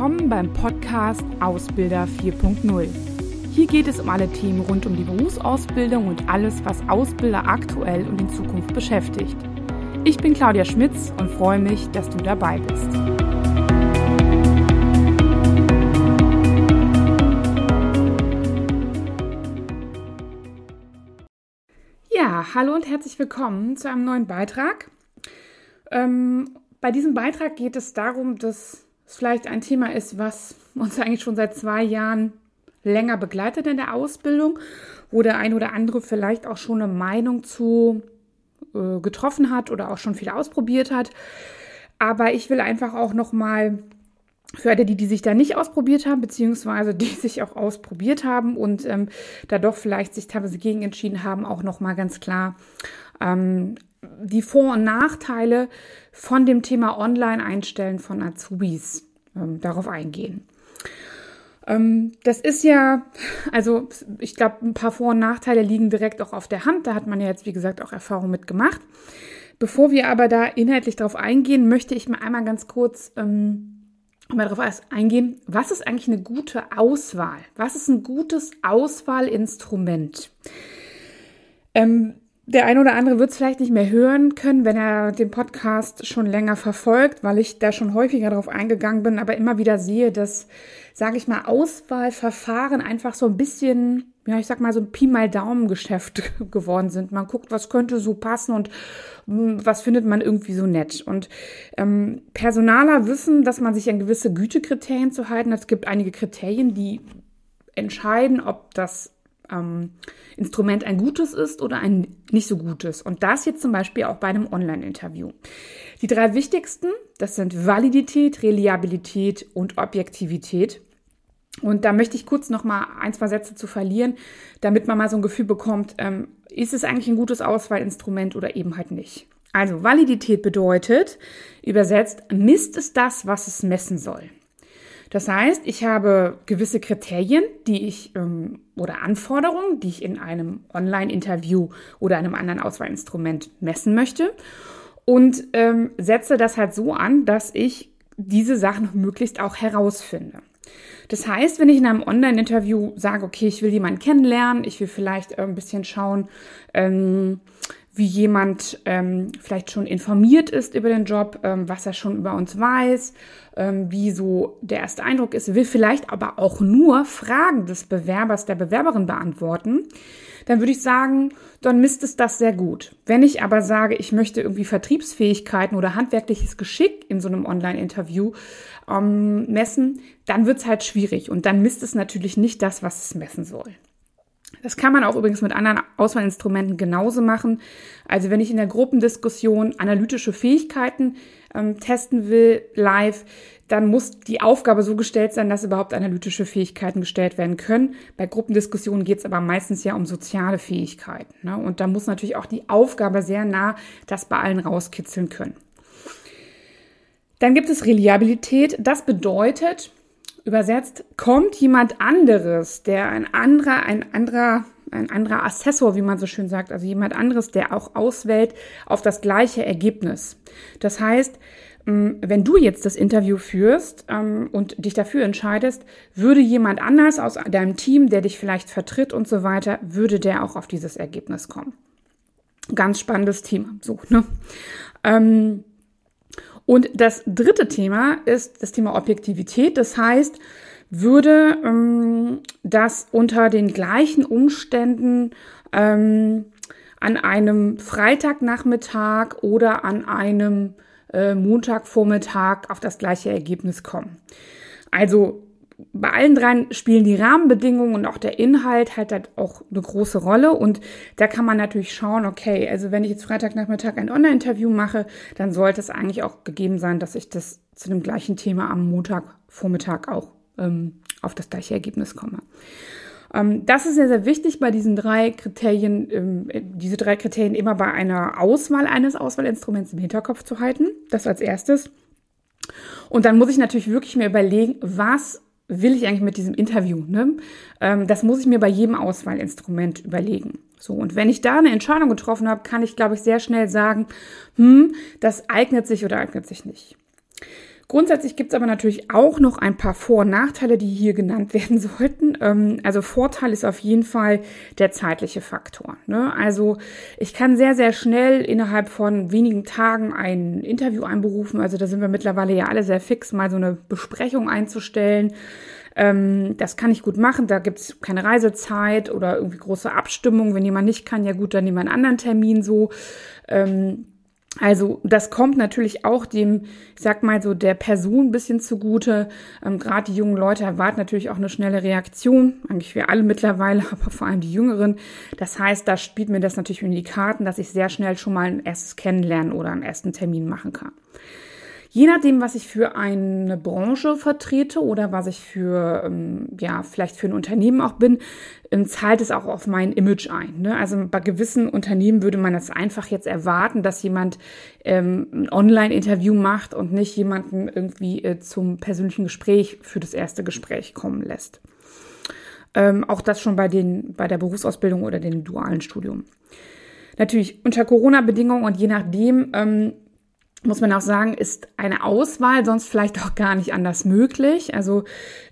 willkommen beim Podcast Ausbilder 4.0. Hier geht es um alle Themen rund um die Berufsausbildung und alles, was Ausbilder aktuell und in Zukunft beschäftigt. Ich bin Claudia Schmitz und freue mich, dass du dabei bist. Ja, hallo und herzlich willkommen zu einem neuen Beitrag. Ähm, bei diesem Beitrag geht es darum, dass es vielleicht ein Thema ist, was uns eigentlich schon seit zwei Jahren länger begleitet in der Ausbildung, wo der ein oder andere vielleicht auch schon eine Meinung zu äh, getroffen hat oder auch schon viel ausprobiert hat. Aber ich will einfach auch noch mal für alle, die, die sich da nicht ausprobiert haben, beziehungsweise die sich auch ausprobiert haben und ähm, da doch vielleicht sich teilweise gegen entschieden haben, auch noch mal ganz klar ähm, die Vor- und Nachteile von dem Thema Online-Einstellen von Azubis ähm, darauf eingehen. Ähm, das ist ja, also ich glaube, ein paar Vor- und Nachteile liegen direkt auch auf der Hand. Da hat man ja jetzt, wie gesagt, auch Erfahrung mit gemacht. Bevor wir aber da inhaltlich drauf eingehen, möchte ich mal einmal ganz kurz ähm, mal darauf eingehen, was ist eigentlich eine gute Auswahl? Was ist ein gutes Auswahlinstrument? Ähm, der eine oder andere wird es vielleicht nicht mehr hören können, wenn er den Podcast schon länger verfolgt, weil ich da schon häufiger darauf eingegangen bin, aber immer wieder sehe, dass, sage ich mal, Auswahlverfahren einfach so ein bisschen, ja, ich sag mal, so ein Pi mal Daumen-Geschäft geworden sind. Man guckt, was könnte so passen und hm, was findet man irgendwie so nett. Und ähm, Personaler wissen, dass man sich an gewisse Gütekriterien zu halten. Es gibt einige Kriterien, die entscheiden, ob das ähm, Instrument ein gutes ist oder ein nicht so gutes. Und das jetzt zum Beispiel auch bei einem Online-Interview. Die drei wichtigsten, das sind Validität, Reliabilität und Objektivität. Und da möchte ich kurz noch mal ein, zwei Sätze zu verlieren, damit man mal so ein Gefühl bekommt, ähm, ist es eigentlich ein gutes Auswahlinstrument oder eben halt nicht. Also Validität bedeutet, übersetzt, misst es das, was es messen soll. Das heißt, ich habe gewisse Kriterien, die ich ähm, oder Anforderungen, die ich in einem Online-Interview oder einem anderen Auswahlinstrument messen möchte und ähm, setze das halt so an, dass ich diese Sachen möglichst auch herausfinde. Das heißt, wenn ich in einem Online-Interview sage, okay, ich will jemanden kennenlernen, ich will vielleicht äh, ein bisschen schauen, ähm, wie jemand ähm, vielleicht schon informiert ist über den Job, ähm, was er schon über uns weiß, ähm, wie so der erste Eindruck ist, will vielleicht aber auch nur Fragen des Bewerbers, der Bewerberin beantworten, dann würde ich sagen, dann misst es das sehr gut. Wenn ich aber sage, ich möchte irgendwie Vertriebsfähigkeiten oder handwerkliches Geschick in so einem Online-Interview ähm, messen, dann wird es halt schwierig und dann misst es natürlich nicht das, was es messen soll. Das kann man auch übrigens mit anderen Auswahlinstrumenten genauso machen. Also wenn ich in der Gruppendiskussion analytische Fähigkeiten ähm, testen will, live, dann muss die Aufgabe so gestellt sein, dass überhaupt analytische Fähigkeiten gestellt werden können. Bei Gruppendiskussionen geht es aber meistens ja um soziale Fähigkeiten. Ne? Und da muss natürlich auch die Aufgabe sehr nah das bei allen rauskitzeln können. Dann gibt es Reliabilität. Das bedeutet, Übersetzt, kommt jemand anderes, der ein anderer, ein anderer, ein anderer Assessor, wie man so schön sagt, also jemand anderes, der auch auswählt auf das gleiche Ergebnis. Das heißt, wenn du jetzt das Interview führst ähm, und dich dafür entscheidest, würde jemand anders aus deinem Team, der dich vielleicht vertritt und so weiter, würde der auch auf dieses Ergebnis kommen. Ganz spannendes Thema. So, ne? Ähm, und das dritte Thema ist das Thema Objektivität. Das heißt, würde ähm, das unter den gleichen Umständen ähm, an einem Freitagnachmittag oder an einem äh, Montagvormittag auf das gleiche Ergebnis kommen. Also bei allen dreien spielen die Rahmenbedingungen und auch der Inhalt halt, halt auch eine große Rolle. Und da kann man natürlich schauen, okay, also wenn ich jetzt Freitagnachmittag ein Online-Interview mache, dann sollte es eigentlich auch gegeben sein, dass ich das zu dem gleichen Thema am Montagvormittag auch ähm, auf das gleiche Ergebnis komme. Ähm, das ist sehr, sehr wichtig bei diesen drei Kriterien, ähm, diese drei Kriterien immer bei einer Auswahl eines Auswahlinstruments im Hinterkopf zu halten. Das als erstes. Und dann muss ich natürlich wirklich mir überlegen, was will ich eigentlich mit diesem Interview? Ne? Ähm, das muss ich mir bei jedem Auswahlinstrument überlegen. So, und wenn ich da eine Entscheidung getroffen habe, kann ich, glaube ich, sehr schnell sagen, hm, das eignet sich oder eignet sich nicht. Grundsätzlich gibt es aber natürlich auch noch ein paar Vor- und Nachteile, die hier genannt werden sollten. Ähm, also Vorteil ist auf jeden Fall der zeitliche Faktor. Ne? Also ich kann sehr, sehr schnell innerhalb von wenigen Tagen ein Interview einberufen. Also da sind wir mittlerweile ja alle sehr fix, mal so eine Besprechung einzustellen. Ähm, das kann ich gut machen. Da gibt es keine Reisezeit oder irgendwie große Abstimmung. Wenn jemand nicht kann, ja gut, dann nehmen wir einen anderen Termin so. Ähm, also das kommt natürlich auch dem, ich sag mal so, der Person ein bisschen zugute. Ähm, Gerade die jungen Leute erwarten natürlich auch eine schnelle Reaktion. Eigentlich wir alle mittlerweile, aber vor allem die Jüngeren. Das heißt, da spielt mir das natürlich in die Karten, dass ich sehr schnell schon mal ein erstes Kennenlernen oder einen ersten Termin machen kann. Je nachdem, was ich für eine Branche vertrete oder was ich für, ähm, ja, vielleicht für ein Unternehmen auch bin, ähm, zahlt es auch auf mein Image ein. Ne? Also bei gewissen Unternehmen würde man das einfach jetzt erwarten, dass jemand ähm, ein Online-Interview macht und nicht jemanden irgendwie äh, zum persönlichen Gespräch für das erste Gespräch kommen lässt. Ähm, auch das schon bei, den, bei der Berufsausbildung oder dem dualen Studium. Natürlich unter Corona-Bedingungen und je nachdem, muss man auch sagen, ist eine Auswahl sonst vielleicht auch gar nicht anders möglich. Also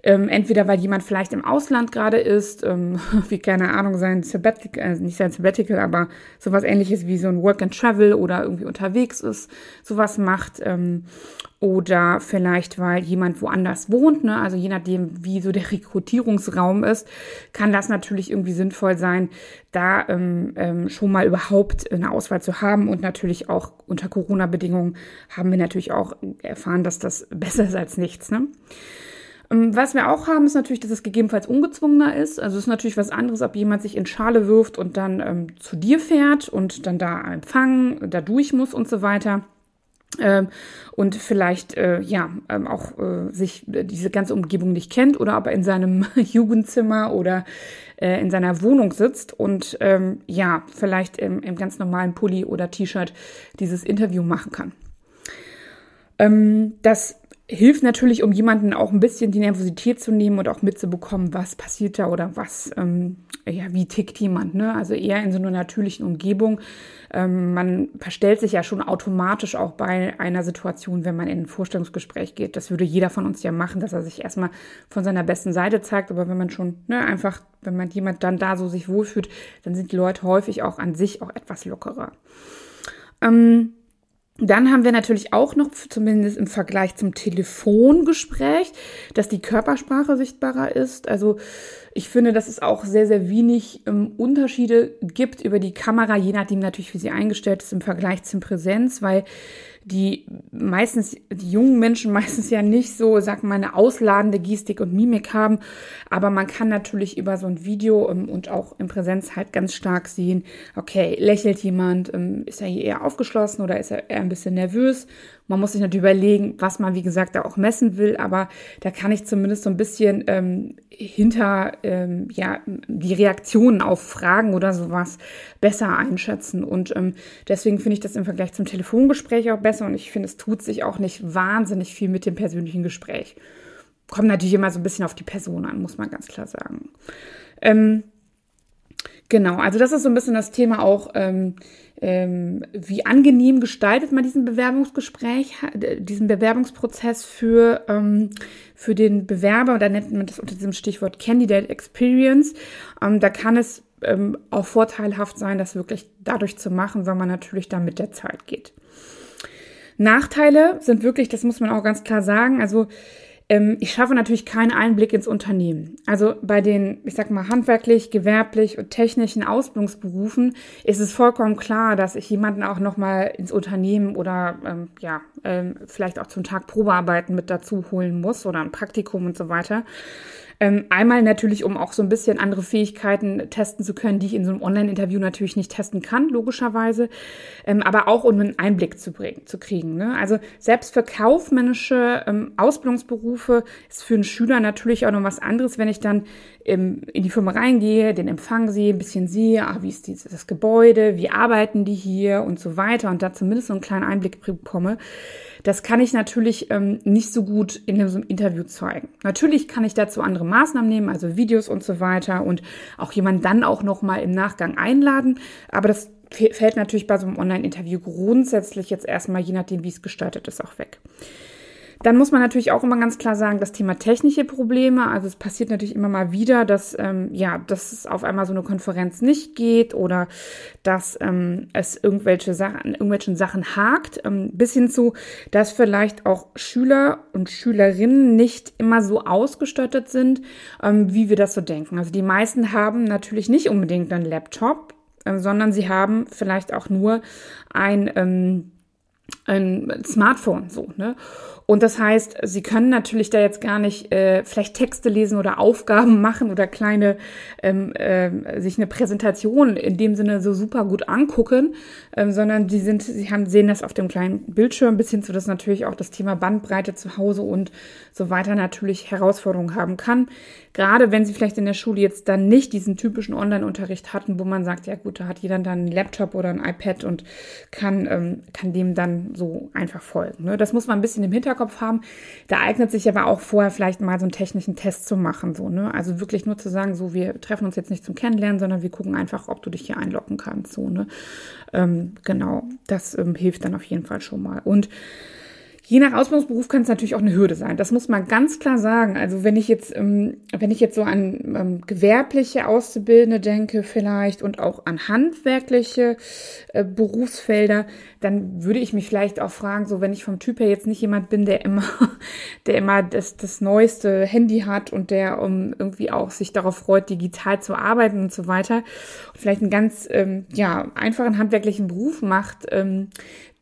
ähm, entweder weil jemand vielleicht im Ausland gerade ist, ähm, wie keine Ahnung, sein Sabbatical, also nicht sein Sabbatical, aber sowas ähnliches wie so ein Work and Travel oder irgendwie unterwegs ist, sowas macht. Ähm, oder vielleicht, weil jemand woanders wohnt, ne? also je nachdem, wie so der Rekrutierungsraum ist, kann das natürlich irgendwie sinnvoll sein, da ähm, ähm, schon mal überhaupt eine Auswahl zu haben. Und natürlich auch unter Corona-Bedingungen haben wir natürlich auch erfahren, dass das besser ist als nichts. Ne? Ähm, was wir auch haben, ist natürlich, dass es gegebenenfalls ungezwungener ist. Also es ist natürlich was anderes, ob jemand sich in Schale wirft und dann ähm, zu dir fährt und dann da empfangen, da durch muss und so weiter. Ähm, und vielleicht äh, ja ähm, auch äh, sich diese ganze Umgebung nicht kennt oder aber in seinem Jugendzimmer oder äh, in seiner Wohnung sitzt und ähm, ja vielleicht im, im ganz normalen Pulli oder T-Shirt dieses Interview machen kann. Ähm, das hilft natürlich, um jemanden auch ein bisschen die Nervosität zu nehmen und auch mitzubekommen, was passiert da oder was, ähm, ja, wie tickt jemand, ne? Also eher in so einer natürlichen Umgebung. Ähm, man verstellt sich ja schon automatisch auch bei einer Situation, wenn man in ein Vorstellungsgespräch geht. Das würde jeder von uns ja machen, dass er sich erstmal von seiner besten Seite zeigt. Aber wenn man schon, ne, einfach, wenn man jemand dann da so sich wohlfühlt, dann sind die Leute häufig auch an sich auch etwas lockerer. Ähm, dann haben wir natürlich auch noch, zumindest im Vergleich zum Telefongespräch, dass die Körpersprache sichtbarer ist. Also ich finde, dass es auch sehr, sehr wenig ähm, Unterschiede gibt über die Kamera, je nachdem natürlich, wie sie eingestellt ist im Vergleich zum Präsenz, weil die meistens, die jungen Menschen meistens ja nicht so, sag mal, eine ausladende Gestik und Mimik haben. Aber man kann natürlich über so ein Video ähm, und auch in Präsenz halt ganz stark sehen, okay, lächelt jemand, ähm, ist er hier eher aufgeschlossen oder ist er eher ein bisschen nervös man muss sich natürlich überlegen, was man, wie gesagt, da auch messen will, aber da kann ich zumindest so ein bisschen ähm, hinter ähm, ja, die Reaktionen auf Fragen oder sowas besser einschätzen. Und ähm, deswegen finde ich das im Vergleich zum Telefongespräch auch besser und ich finde, es tut sich auch nicht wahnsinnig viel mit dem persönlichen Gespräch. Kommt natürlich immer so ein bisschen auf die Person an, muss man ganz klar sagen. Ähm, genau, also das ist so ein bisschen das Thema auch. Ähm, ähm, wie angenehm gestaltet man diesen Bewerbungsgespräch, diesen Bewerbungsprozess für, ähm, für den Bewerber, und da nennt man das unter diesem Stichwort Candidate Experience. Ähm, da kann es ähm, auch vorteilhaft sein, das wirklich dadurch zu machen, weil man natürlich da mit der Zeit geht. Nachteile sind wirklich, das muss man auch ganz klar sagen, also ich schaffe natürlich keinen Einblick ins Unternehmen. Also bei den, ich sag mal, handwerklich, gewerblich und technischen Ausbildungsberufen ist es vollkommen klar, dass ich jemanden auch nochmal ins Unternehmen oder ähm, ja, ähm, vielleicht auch zum Tag Probearbeiten mit dazu holen muss oder ein Praktikum und so weiter. Ähm, einmal natürlich, um auch so ein bisschen andere Fähigkeiten testen zu können, die ich in so einem Online-Interview natürlich nicht testen kann, logischerweise. Ähm, aber auch, um einen Einblick zu, bringen, zu kriegen. Ne? Also selbst für kaufmännische ähm, Ausbildungsberufe ist für einen Schüler natürlich auch noch was anderes, wenn ich dann ähm, in die Firma reingehe, den Empfang sehe, ein bisschen sehe, ah, wie ist dieses, das Gebäude, wie arbeiten die hier und so weiter und da zumindest so einen kleinen Einblick bekomme. Das kann ich natürlich ähm, nicht so gut in einem Interview zeigen. Natürlich kann ich dazu andere Maßnahmen nehmen, also Videos und so weiter und auch jemanden dann auch nochmal im Nachgang einladen. Aber das fällt natürlich bei so einem Online-Interview grundsätzlich jetzt erstmal, je nachdem, wie es gestaltet ist, auch weg. Dann muss man natürlich auch immer ganz klar sagen, das Thema technische Probleme. Also es passiert natürlich immer mal wieder, dass ähm, ja, dass es auf einmal so eine Konferenz nicht geht oder dass ähm, es irgendwelche Sachen, irgendwelchen Sachen hakt, ähm, bis hin zu, dass vielleicht auch Schüler und Schülerinnen nicht immer so ausgestattet sind, ähm, wie wir das so denken. Also die meisten haben natürlich nicht unbedingt einen Laptop, äh, sondern sie haben vielleicht auch nur ein ähm, ein Smartphone so, ne? Und das heißt, sie können natürlich da jetzt gar nicht äh, vielleicht Texte lesen oder Aufgaben machen oder kleine ähm, äh, sich eine Präsentation in dem Sinne so super gut angucken, ähm, sondern die sind, sie haben sehen das auf dem kleinen Bildschirm bis hin zu das natürlich auch das Thema Bandbreite zu Hause und so weiter natürlich Herausforderungen haben kann. Gerade wenn sie vielleicht in der Schule jetzt dann nicht diesen typischen Online-Unterricht hatten, wo man sagt, ja gut, da hat jeder dann einen Laptop oder ein iPad und kann ähm, kann dem dann so einfach folgen. Ne? Das muss man ein bisschen im Hinterkopf haben. Da eignet sich aber auch vorher vielleicht mal so einen technischen Test zu machen, so, ne? Also wirklich nur zu sagen, so, wir treffen uns jetzt nicht zum Kennenlernen, sondern wir gucken einfach, ob du dich hier einloggen kannst, so, ne? Ähm, genau, das ähm, hilft dann auf jeden Fall schon mal. Und Je nach Ausbildungsberuf kann es natürlich auch eine Hürde sein. Das muss man ganz klar sagen. Also wenn ich jetzt, ähm, wenn ich jetzt so an ähm, gewerbliche Auszubildende denke vielleicht und auch an handwerkliche äh, Berufsfelder, dann würde ich mich vielleicht auch fragen, so wenn ich vom Typ her jetzt nicht jemand bin, der immer, der immer das, das neueste Handy hat und der um, irgendwie auch sich darauf freut, digital zu arbeiten und so weiter, und vielleicht einen ganz ähm, ja einfachen handwerklichen Beruf macht, ähm,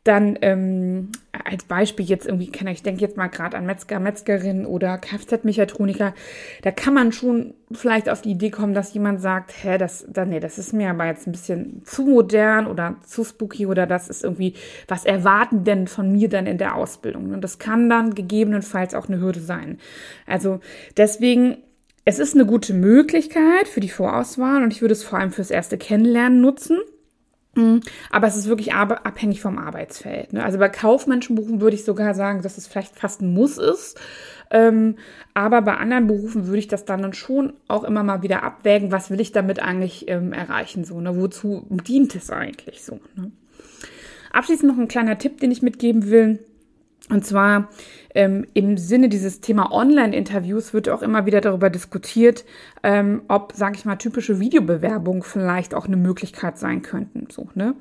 dann ähm, als Beispiel jetzt irgendwie, kann ich denke jetzt mal gerade an Metzger, Metzgerin oder Kfz-Mechatroniker, da kann man schon vielleicht auf die Idee kommen, dass jemand sagt, hä, das, da, nee, das ist mir aber jetzt ein bisschen zu modern oder zu spooky oder das ist irgendwie, was erwarten denn von mir dann in der Ausbildung? Und das kann dann gegebenenfalls auch eine Hürde sein. Also deswegen es ist eine gute Möglichkeit für die Vorauswahl und ich würde es vor allem fürs erste Kennenlernen nutzen. Mhm. Aber es ist wirklich abhängig vom Arbeitsfeld. Ne? Also bei kaufmännischen Berufen würde ich sogar sagen, dass es vielleicht fast ein Muss ist. Ähm, aber bei anderen Berufen würde ich das dann schon auch immer mal wieder abwägen, was will ich damit eigentlich ähm, erreichen, so, ne? Wozu dient es eigentlich so? Ne? Abschließend noch ein kleiner Tipp, den ich mitgeben will. Und zwar ähm, im Sinne dieses Thema Online-Interviews wird auch immer wieder darüber diskutiert, ähm, ob, sage ich mal, typische Videobewerbungen vielleicht auch eine Möglichkeit sein könnten. So, ne?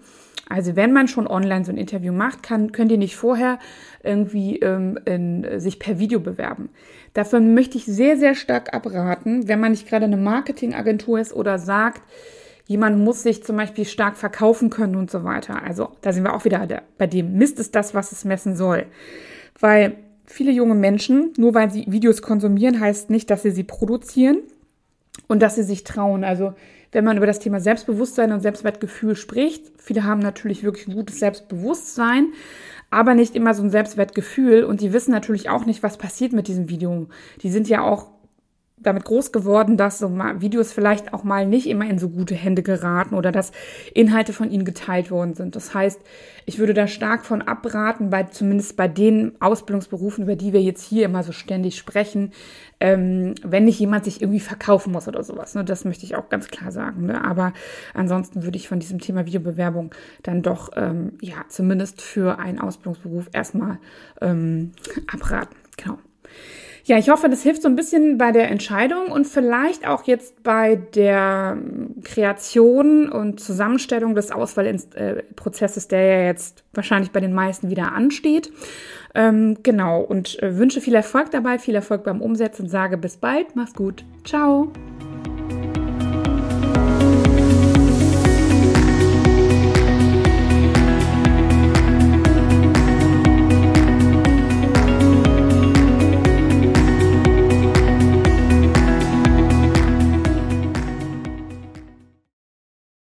Also wenn man schon online so ein Interview macht, kann, könnt ihr nicht vorher irgendwie ähm, in, sich per Video bewerben. Davon möchte ich sehr, sehr stark abraten, wenn man nicht gerade eine Marketingagentur ist oder sagt, jemand muss sich zum Beispiel stark verkaufen können und so weiter. Also da sind wir auch wieder bei dem, misst es das, was es messen soll. Weil viele junge Menschen, nur weil sie Videos konsumieren, heißt nicht, dass sie sie produzieren und dass sie sich trauen. Also wenn man über das Thema Selbstbewusstsein und Selbstwertgefühl spricht, viele haben natürlich wirklich ein gutes Selbstbewusstsein, aber nicht immer so ein Selbstwertgefühl und die wissen natürlich auch nicht, was passiert mit diesem Video. Die sind ja auch damit groß geworden, dass so Videos vielleicht auch mal nicht immer in so gute Hände geraten oder dass Inhalte von ihnen geteilt worden sind. Das heißt, ich würde da stark von abraten, bei zumindest bei den Ausbildungsberufen, über die wir jetzt hier immer so ständig sprechen, ähm, wenn nicht jemand sich irgendwie verkaufen muss oder sowas. Ne? Das möchte ich auch ganz klar sagen. Ne? Aber ansonsten würde ich von diesem Thema Videobewerbung dann doch ähm, ja zumindest für einen Ausbildungsberuf erstmal ähm, abraten. Genau. Ja, ich hoffe, das hilft so ein bisschen bei der Entscheidung und vielleicht auch jetzt bei der Kreation und Zusammenstellung des Auswahlprozesses, der ja jetzt wahrscheinlich bei den meisten wieder ansteht. Ähm, genau, und äh, wünsche viel Erfolg dabei, viel Erfolg beim Umsetzen sage bis bald. Mach's gut. Ciao.